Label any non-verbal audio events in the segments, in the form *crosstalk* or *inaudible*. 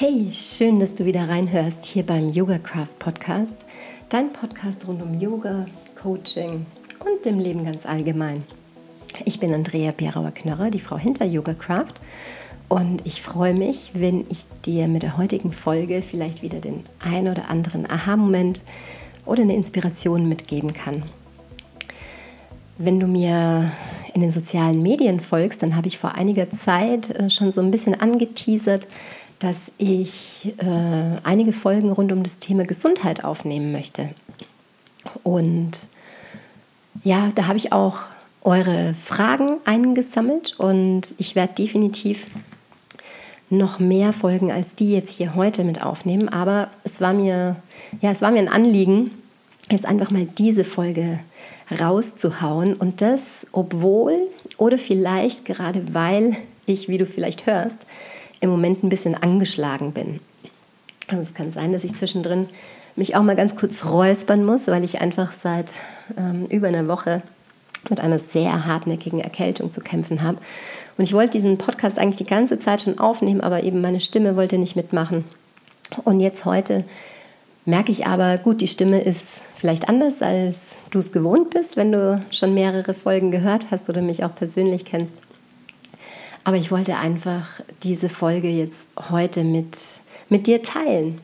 Hey, schön, dass du wieder reinhörst hier beim Yoga Craft Podcast, dein Podcast rund um Yoga, Coaching und dem Leben ganz allgemein. Ich bin Andrea Bierauer-Knörrer, die Frau hinter Yoga Craft und ich freue mich, wenn ich dir mit der heutigen Folge vielleicht wieder den ein oder anderen Aha-Moment oder eine Inspiration mitgeben kann. Wenn du mir in den sozialen Medien folgst, dann habe ich vor einiger Zeit äh, schon so ein bisschen angeteasert, dass ich äh, einige Folgen rund um das Thema Gesundheit aufnehmen möchte. Und ja, da habe ich auch eure Fragen eingesammelt und ich werde definitiv noch mehr Folgen als die jetzt hier heute mit aufnehmen. Aber es war mir, ja, es war mir ein Anliegen, jetzt einfach mal diese Folge rauszuhauen. Und das, obwohl oder vielleicht gerade weil ich, wie du vielleicht hörst, im Moment ein bisschen angeschlagen bin. Also es kann sein, dass ich zwischendrin mich auch mal ganz kurz räuspern muss, weil ich einfach seit ähm, über einer Woche mit einer sehr hartnäckigen Erkältung zu kämpfen habe. Und ich wollte diesen Podcast eigentlich die ganze Zeit schon aufnehmen, aber eben meine Stimme wollte nicht mitmachen. Und jetzt heute merke ich aber, gut, die Stimme ist vielleicht anders, als du es gewohnt bist, wenn du schon mehrere Folgen gehört hast oder mich auch persönlich kennst. Aber ich wollte einfach diese Folge jetzt heute mit, mit dir teilen.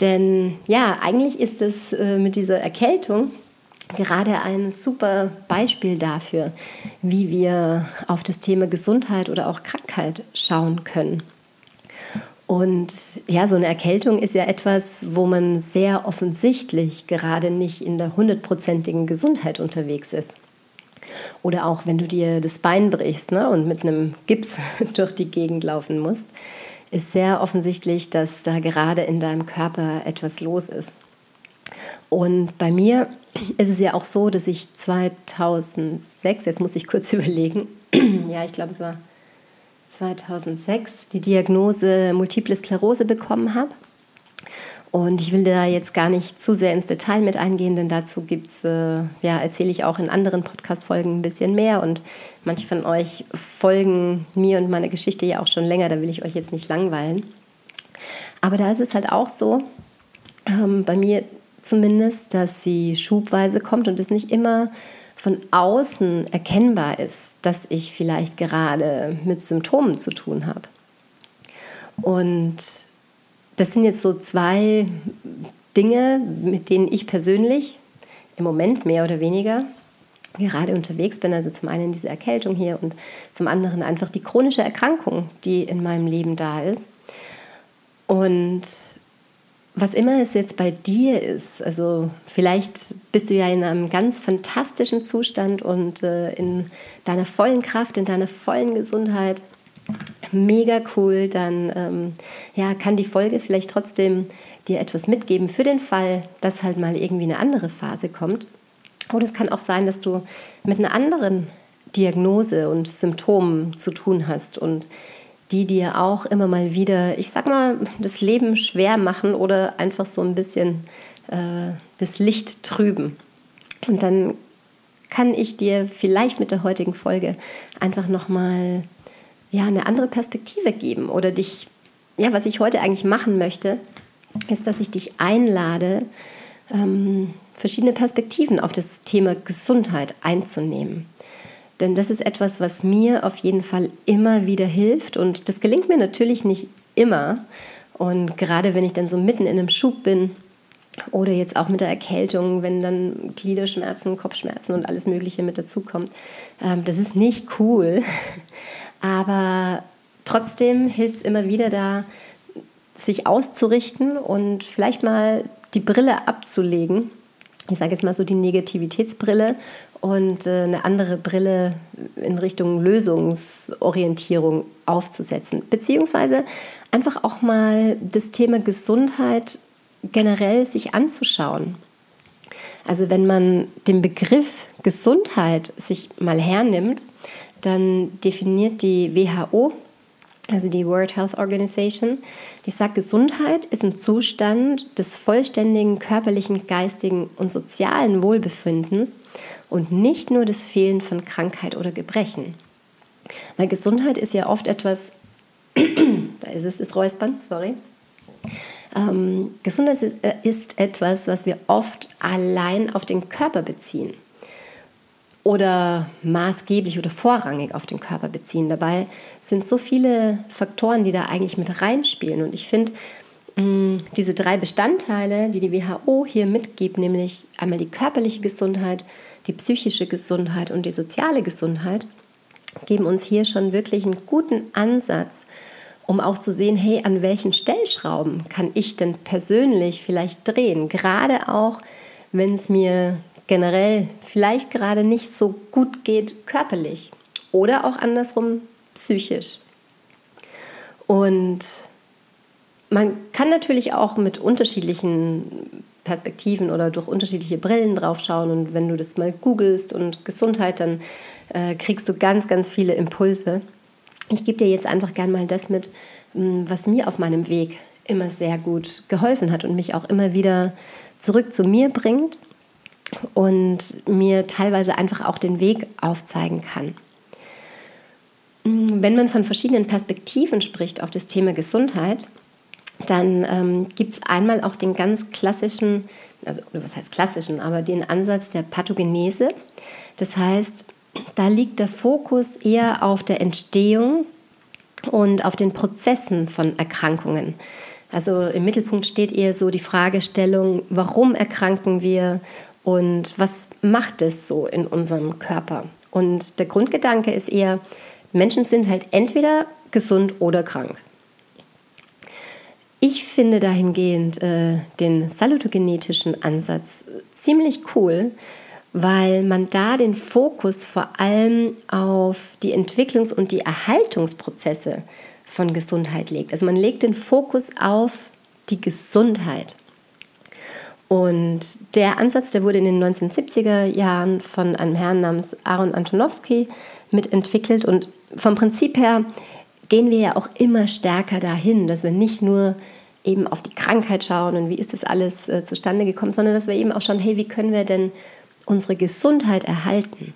Denn ja, eigentlich ist es äh, mit dieser Erkältung gerade ein super Beispiel dafür, wie wir auf das Thema Gesundheit oder auch Krankheit schauen können. Und ja, so eine Erkältung ist ja etwas, wo man sehr offensichtlich gerade nicht in der hundertprozentigen Gesundheit unterwegs ist. Oder auch wenn du dir das Bein brichst ne, und mit einem Gips *laughs* durch die Gegend laufen musst, ist sehr offensichtlich, dass da gerade in deinem Körper etwas los ist. Und bei mir *clears throat* ist es ja auch so, dass ich 2006, jetzt muss ich kurz *laughs* überlegen, *clears throat* ja, ich glaube es war 2006, die Diagnose Multiple Sklerose bekommen habe. Und ich will da jetzt gar nicht zu sehr ins Detail mit eingehen, denn dazu gibt's, äh, ja, erzähle ich auch in anderen Podcast-Folgen ein bisschen mehr. Und manche von euch folgen mir und meiner Geschichte ja auch schon länger, da will ich euch jetzt nicht langweilen. Aber da ist es halt auch so, ähm, bei mir zumindest, dass sie schubweise kommt und es nicht immer von außen erkennbar ist, dass ich vielleicht gerade mit Symptomen zu tun habe. Und das sind jetzt so zwei Dinge, mit denen ich persönlich im Moment mehr oder weniger gerade unterwegs bin. Also zum einen diese Erkältung hier und zum anderen einfach die chronische Erkrankung, die in meinem Leben da ist. Und was immer es jetzt bei dir ist, also vielleicht bist du ja in einem ganz fantastischen Zustand und äh, in deiner vollen Kraft, in deiner vollen Gesundheit mega cool, dann ähm, ja, kann die Folge vielleicht trotzdem dir etwas mitgeben für den Fall, dass halt mal irgendwie eine andere Phase kommt. Oder es kann auch sein, dass du mit einer anderen Diagnose und Symptomen zu tun hast und die dir auch immer mal wieder, ich sag mal, das Leben schwer machen oder einfach so ein bisschen äh, das Licht trüben. Und dann kann ich dir vielleicht mit der heutigen Folge einfach nochmal ja, eine andere Perspektive geben oder dich, ja, was ich heute eigentlich machen möchte, ist, dass ich dich einlade, ähm, verschiedene Perspektiven auf das Thema Gesundheit einzunehmen. Denn das ist etwas, was mir auf jeden Fall immer wieder hilft und das gelingt mir natürlich nicht immer. Und gerade wenn ich dann so mitten in einem Schub bin oder jetzt auch mit der Erkältung, wenn dann Gliederschmerzen, Kopfschmerzen und alles Mögliche mit dazukommt, ähm, das ist nicht cool. Aber trotzdem hilft es immer wieder da, sich auszurichten und vielleicht mal die Brille abzulegen. Ich sage jetzt mal so die Negativitätsbrille und äh, eine andere Brille in Richtung Lösungsorientierung aufzusetzen. Beziehungsweise einfach auch mal das Thema Gesundheit generell sich anzuschauen. Also wenn man den Begriff Gesundheit sich mal hernimmt, dann definiert die WHO, also die World Health Organization, die sagt, Gesundheit ist ein Zustand des vollständigen körperlichen, geistigen und sozialen Wohlbefindens und nicht nur das Fehlen von Krankheit oder Gebrechen. Weil Gesundheit ist ja oft etwas, *clears throat* da ist es das Räuspern, sorry. Ähm, Gesundheit äh, ist etwas, was wir oft allein auf den Körper beziehen oder maßgeblich oder vorrangig auf den Körper beziehen. Dabei sind so viele Faktoren, die da eigentlich mit reinspielen. Und ich finde, mm, diese drei Bestandteile, die die WHO hier mitgibt, nämlich einmal die körperliche Gesundheit, die psychische Gesundheit und die soziale Gesundheit, geben uns hier schon wirklich einen guten Ansatz, um auch zu sehen, hey, an welchen Stellschrauben kann ich denn persönlich vielleicht drehen? Gerade auch, wenn es mir generell vielleicht gerade nicht so gut geht körperlich oder auch andersrum psychisch. Und man kann natürlich auch mit unterschiedlichen Perspektiven oder durch unterschiedliche Brillen drauf schauen. Und wenn du das mal googelst und Gesundheit, dann äh, kriegst du ganz, ganz viele Impulse. Ich gebe dir jetzt einfach gern mal das mit, was mir auf meinem Weg immer sehr gut geholfen hat und mich auch immer wieder zurück zu mir bringt und mir teilweise einfach auch den Weg aufzeigen kann. Wenn man von verschiedenen Perspektiven spricht auf das Thema Gesundheit, dann ähm, gibt es einmal auch den ganz klassischen, also was heißt klassischen, aber den Ansatz der Pathogenese. Das heißt, da liegt der Fokus eher auf der Entstehung und auf den Prozessen von Erkrankungen. Also im Mittelpunkt steht eher so die Fragestellung, warum erkranken wir und was macht es so in unserem Körper? Und der Grundgedanke ist eher, Menschen sind halt entweder gesund oder krank. Ich finde dahingehend äh, den salutogenetischen Ansatz ziemlich cool, weil man da den Fokus vor allem auf die Entwicklungs- und die Erhaltungsprozesse von Gesundheit legt. Also man legt den Fokus auf die Gesundheit. Und der Ansatz, der wurde in den 1970er Jahren von einem Herrn namens Aaron Antonowski mitentwickelt. Und vom Prinzip her gehen wir ja auch immer stärker dahin, dass wir nicht nur eben auf die Krankheit schauen und wie ist das alles äh, zustande gekommen, sondern dass wir eben auch schauen, hey, wie können wir denn unsere Gesundheit erhalten?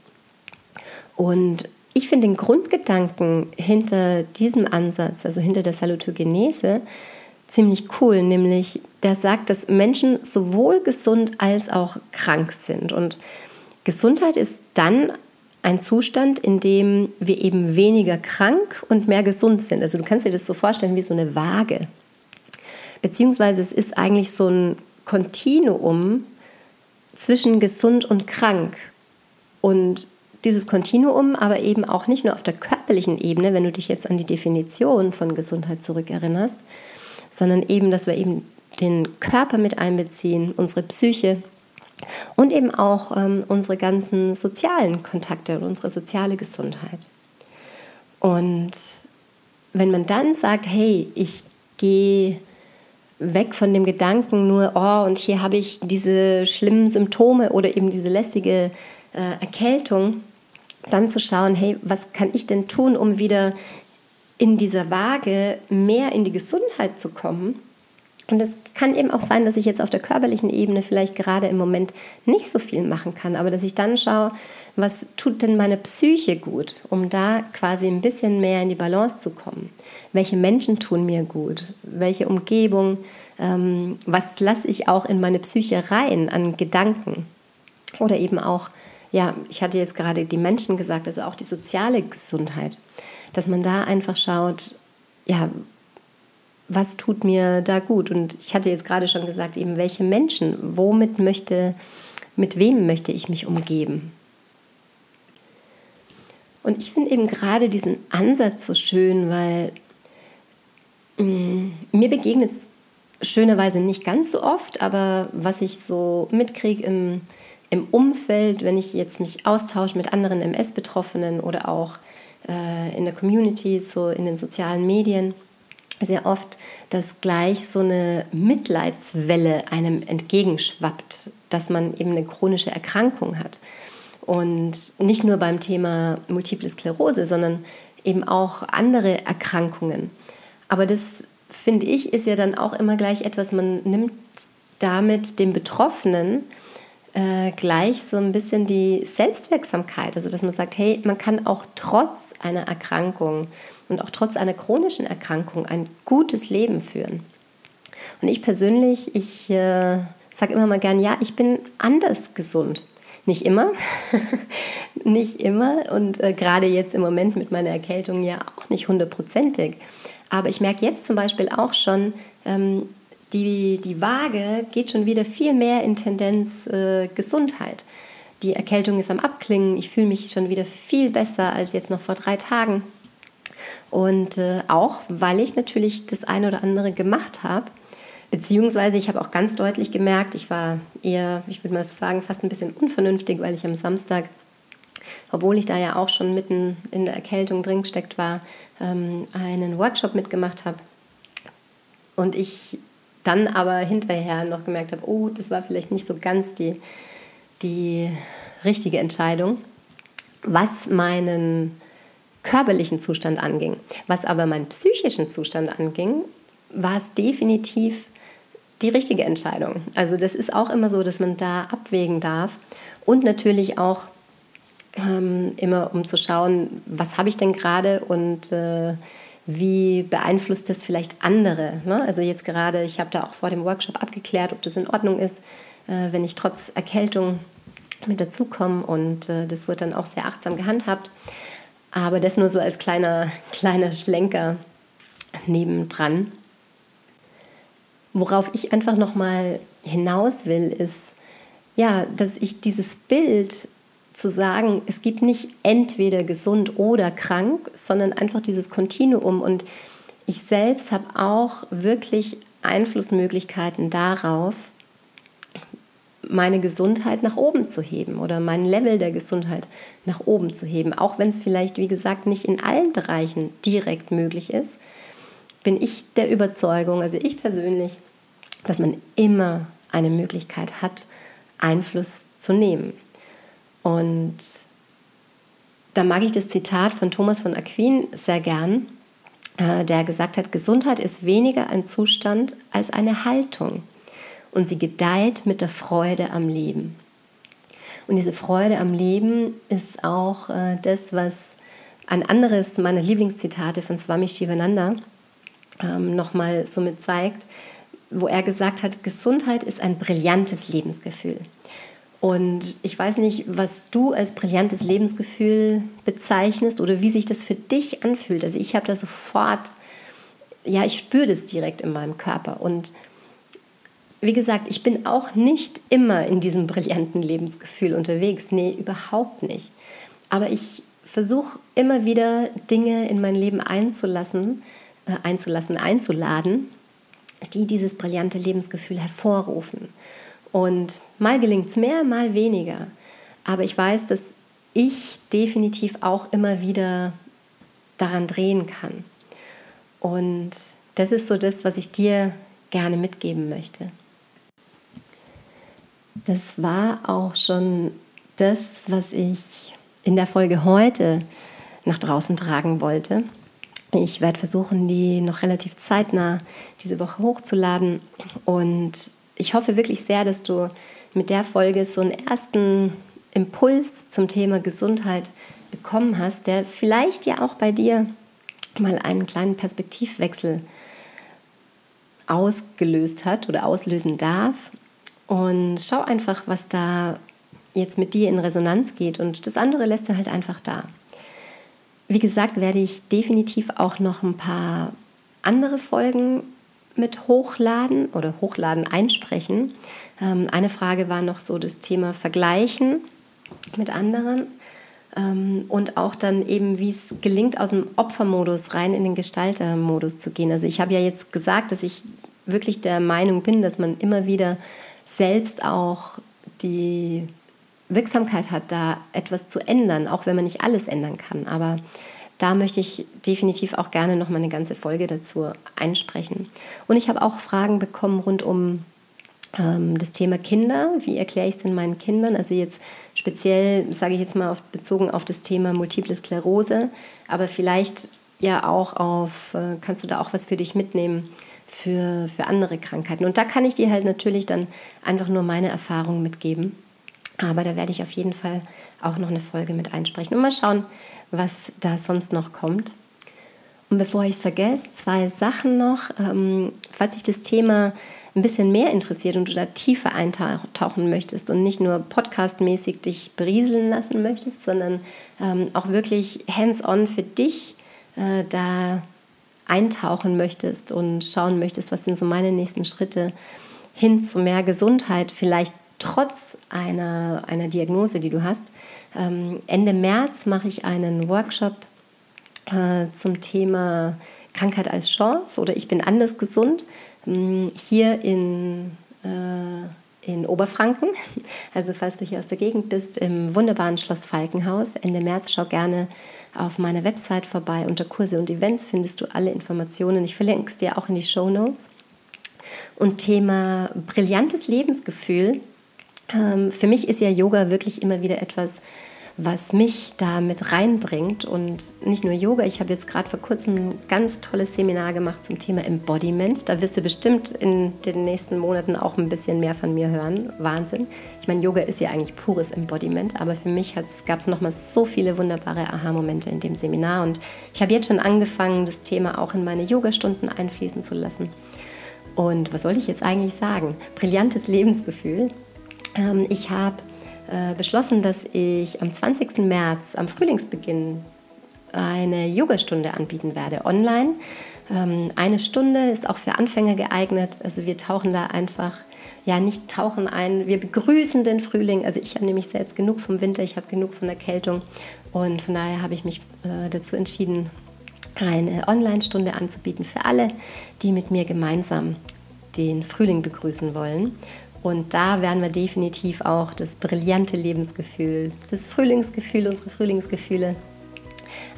Und ich finde den Grundgedanken hinter diesem Ansatz, also hinter der Salutogenese, ziemlich cool, nämlich der sagt, dass Menschen sowohl gesund als auch krank sind. Und Gesundheit ist dann ein Zustand, in dem wir eben weniger krank und mehr gesund sind. Also du kannst dir das so vorstellen wie so eine Waage. Beziehungsweise es ist eigentlich so ein Kontinuum zwischen gesund und krank. Und dieses Kontinuum aber eben auch nicht nur auf der körperlichen Ebene, wenn du dich jetzt an die Definition von Gesundheit zurückerinnerst, sondern eben, dass wir eben den Körper mit einbeziehen, unsere Psyche und eben auch ähm, unsere ganzen sozialen Kontakte und unsere soziale Gesundheit. Und wenn man dann sagt, hey, ich gehe weg von dem Gedanken nur, oh, und hier habe ich diese schlimmen Symptome oder eben diese lästige äh, Erkältung, dann zu schauen, hey, was kann ich denn tun, um wieder in dieser Waage mehr in die Gesundheit zu kommen. Und es kann eben auch sein, dass ich jetzt auf der körperlichen Ebene vielleicht gerade im Moment nicht so viel machen kann, aber dass ich dann schaue, was tut denn meine Psyche gut, um da quasi ein bisschen mehr in die Balance zu kommen. Welche Menschen tun mir gut? Welche Umgebung? Ähm, was lasse ich auch in meine Psyche rein an Gedanken? Oder eben auch, ja, ich hatte jetzt gerade die Menschen gesagt, also auch die soziale Gesundheit dass man da einfach schaut, ja, was tut mir da gut? Und ich hatte jetzt gerade schon gesagt, eben welche Menschen, womit möchte, mit wem möchte ich mich umgeben? Und ich finde eben gerade diesen Ansatz so schön, weil mh, mm, mir begegnet es schönerweise nicht ganz so oft, aber was ich so mitkriege im, im Umfeld, wenn ich jetzt mich austausche mit anderen MS-Betroffenen oder auch äh, in der Community, so in den sozialen Medien, sehr oft, dass gleich so eine Mitleidswelle einem entgegenschwappt, dass man eben eine chronische Erkrankung hat. Und nicht nur beim Thema Multiple Sklerose, sondern eben auch andere Erkrankungen. Aber das, finde ich, ist ja dann auch immer gleich etwas, man nimmt damit dem Betroffenen äh, gleich so ein bisschen die Selbstwirksamkeit, also dass man sagt, hey, man kann auch trotz einer Erkrankung und auch trotz einer chronischen Erkrankung ein gutes Leben führen. Und ich persönlich, ich äh, sage immer mal gern, ja, ich bin anders gesund. Nicht immer, *laughs* nicht immer und äh, gerade jetzt im Moment mit meiner Erkältung ja auch nicht hundertprozentig. Aber ich merke jetzt zum Beispiel auch schon, ähm, die, die Waage geht schon wieder viel mehr in Tendenz äh, Gesundheit. Die Erkältung ist am Abklingen, ich fühle mich schon wieder viel besser als jetzt noch vor drei Tagen. Und äh, auch, weil ich natürlich das eine oder andere gemacht habe, Beziehungsweise ich habe auch ganz deutlich gemerkt, ich war eher, ich würde mal sagen, fast ein bisschen unvernünftig, weil ich am Samstag, obwohl ich da ja auch schon mitten in der Erkältung drin gesteckt war, ähm, einen Workshop mitgemacht habe. Und ich dann aber hinterher noch gemerkt habe, oh, das war vielleicht nicht so ganz die, die richtige Entscheidung, was meinen körperlichen Zustand anging. Was aber meinen psychischen Zustand anging, war es definitiv die richtige Entscheidung. Also das ist auch immer so, dass man da abwägen darf und natürlich auch ähm, immer um zu schauen, was habe ich denn gerade und äh, wie beeinflusst das vielleicht andere. Ne? Also jetzt gerade, ich habe da auch vor dem Workshop abgeklärt, ob das in Ordnung ist, äh, wenn ich trotz Erkältung mit dazukomme und äh, das wird dann auch sehr achtsam gehandhabt. Aber das nur so als kleiner, *laughs* kleiner Schlenker nebendran. Worauf ich einfach nochmal hinaus will, ist, ja, dass ich dieses Bild zu sagen, es gibt nicht entweder gesund oder krank, sondern einfach dieses Kontinuum. Und ich selbst habe auch wirklich Einflussmöglichkeiten darauf, meine Gesundheit nach oben zu heben oder mein Level der Gesundheit nach oben zu heben. Auch wenn es vielleicht, wie gesagt, nicht in allen Bereichen direkt möglich ist, bin ich der Überzeugung, also ich persönlich, dass man immer eine Möglichkeit hat, Einfluss zu nehmen. Und da mag ich das Zitat von Thomas von Aquin sehr gern, äh, der gesagt hat, Gesundheit ist weniger ein Zustand als eine Haltung und sie gedeiht mit der Freude am Leben. Und diese Freude am Leben ist auch äh, das, was ein anderes meiner Lieblingszitate von Swami Shivananda ähm, nochmal somit zeigt, wo er gesagt hat, Gesundheit ist ein brillantes Lebensgefühl. Und ich weiß nicht, was du als brillantes Lebensgefühl bezeichnest oder wie sich das für dich anfühlt. Also ich habe da sofort, ja, ich spüre das direkt in meinem Körper. Und wie gesagt, ich bin auch nicht immer in diesem brillanten Lebensgefühl unterwegs. Nee, überhaupt nicht. Aber ich versuche immer wieder Dinge in mein Leben einzulassen, äh, einzulassen, einzuladen, die dieses brillante Lebensgefühl hervorrufen. Und mal gelingt es mehr, mal weniger. Aber ich weiß, dass ich definitiv auch immer wieder daran drehen kann. Und das ist so das, was ich dir gerne mitgeben möchte. Das war auch schon das, was ich in der Folge heute nach draußen tragen wollte. Ich werde versuchen, die noch relativ zeitnah diese Woche hochzuladen. Und ich hoffe wirklich sehr, dass du mit der Folge so einen ersten Impuls zum Thema Gesundheit bekommen hast, der vielleicht ja auch bei dir mal einen kleinen Perspektivwechsel ausgelöst hat oder auslösen darf. Und schau einfach, was da jetzt mit dir in Resonanz geht. Und das andere lässt du halt einfach da. Wie gesagt, werde ich definitiv auch noch ein paar andere Folgen mit hochladen oder hochladen einsprechen. Ähm, eine Frage war noch so das Thema Vergleichen mit anderen ähm, und auch dann eben, wie es gelingt, aus dem Opfermodus rein in den Gestaltermodus zu gehen. Also ich habe ja jetzt gesagt, dass ich wirklich der Meinung bin, dass man immer wieder selbst auch die Wirksamkeit hat, da etwas zu ändern, auch wenn man nicht alles ändern kann. Aber da möchte ich definitiv auch gerne noch mal eine ganze Folge dazu einsprechen. Und ich habe auch Fragen bekommen rund um ähm, das Thema Kinder. Wie erkläre ich es denn meinen Kindern? Also jetzt speziell, sage ich jetzt mal, auf, bezogen auf das Thema Multiple Sklerose, aber vielleicht ja auch auf, äh, kannst du da auch was für dich mitnehmen für, für andere Krankheiten. Und da kann ich dir halt natürlich dann einfach nur meine Erfahrungen mitgeben. Aber da werde ich auf jeden Fall auch noch eine Folge mit einsprechen und mal schauen, was da sonst noch kommt. Und bevor ich es vergesse, zwei Sachen noch. Ähm, falls dich das Thema ein bisschen mehr interessiert und du da tiefer eintauchen möchtest und nicht nur podcastmäßig dich berieseln lassen möchtest, sondern ähm, auch wirklich hands-on für dich äh, da eintauchen möchtest und schauen möchtest, was sind so meine nächsten Schritte hin zu mehr Gesundheit, vielleicht trotz einer, einer Diagnose, die du hast. Ähm, Ende März mache ich einen Workshop äh, zum Thema Krankheit als Chance oder ich bin anders gesund ähm, hier in, äh, in Oberfranken. *laughs* Also falls du hier aus der Gegend bist, im wunderbaren Schloss Falkenhaus. Ende März schau gerne auf meiner Website vorbei. Unter Kurse und Events findest du alle Informationen. Ich verlinke es dir auch in die Show Notes. Und Thema brillantes Lebensgefühl. Ähm, für mich ist ja Yoga wirklich immer wieder etwas, was mich da mit reinbringt. Und nicht nur Yoga, ich habe jetzt gerade vor kurzem ein ganz tolles Seminar gemacht zum Thema Embodiment. Da wirst du bestimmt in den nächsten Monaten auch ein bisschen mehr von mir hören. Wahnsinn. Ich meine, Yoga ist ja eigentlich pures Embodiment, aber für mich gab es nochmal so viele wunderbare Aha-Momente in dem Seminar. Und ich habe jetzt schon angefangen, das Thema auch in meine Yogastunden einfließen zu lassen. Und was wollte ich jetzt eigentlich sagen? Brillantes Lebensgefühl. Ähm, ich habe äh, beschlossen, dass ich am 20. März, am Frühlingsbeginn, eine Yogastunde anbieten werde, online. Ähm, eine Stunde ist auch für Anfänger geeignet. Also wir tauchen da einfach, ja nicht tauchen ein, wir begrüßen den Frühling. Also ich habe nämlich selbst genug vom Winter, ich habe genug von der Kältung. Und von daher habe ich mich äh, dazu entschieden, eine Online-Stunde anzubieten für alle, die mit mir gemeinsam den Frühling begrüßen wollen. Und da werden wir definitiv auch das brillante Lebensgefühl, das Frühlingsgefühl, unsere Frühlingsgefühle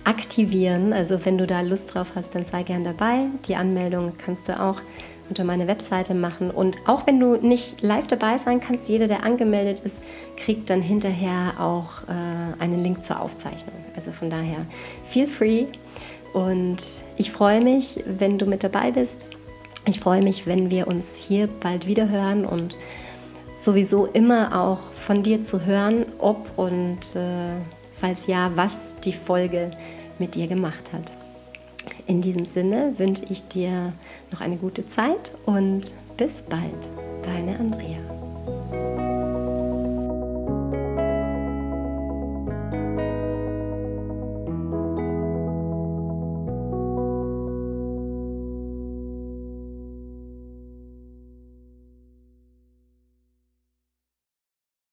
aktivieren. Also wenn du da Lust drauf hast, dann sei gern dabei. Die Anmeldung kannst du auch unter meine Webseite machen. Und auch wenn du nicht live dabei sein kannst, jeder, der angemeldet ist, kriegt dann hinterher auch äh, einen Link zur Aufzeichnung. Also von daher, feel free. Und ich freue mich, wenn du mit dabei bist. Ich freue mich, wenn wir uns hier bald wieder hören und sowieso immer auch von dir zu hören, ob und äh, falls ja, was die Folge mit dir gemacht hat. In diesem Sinne wünsche ich dir noch eine gute Zeit und bis bald, deine Andrea.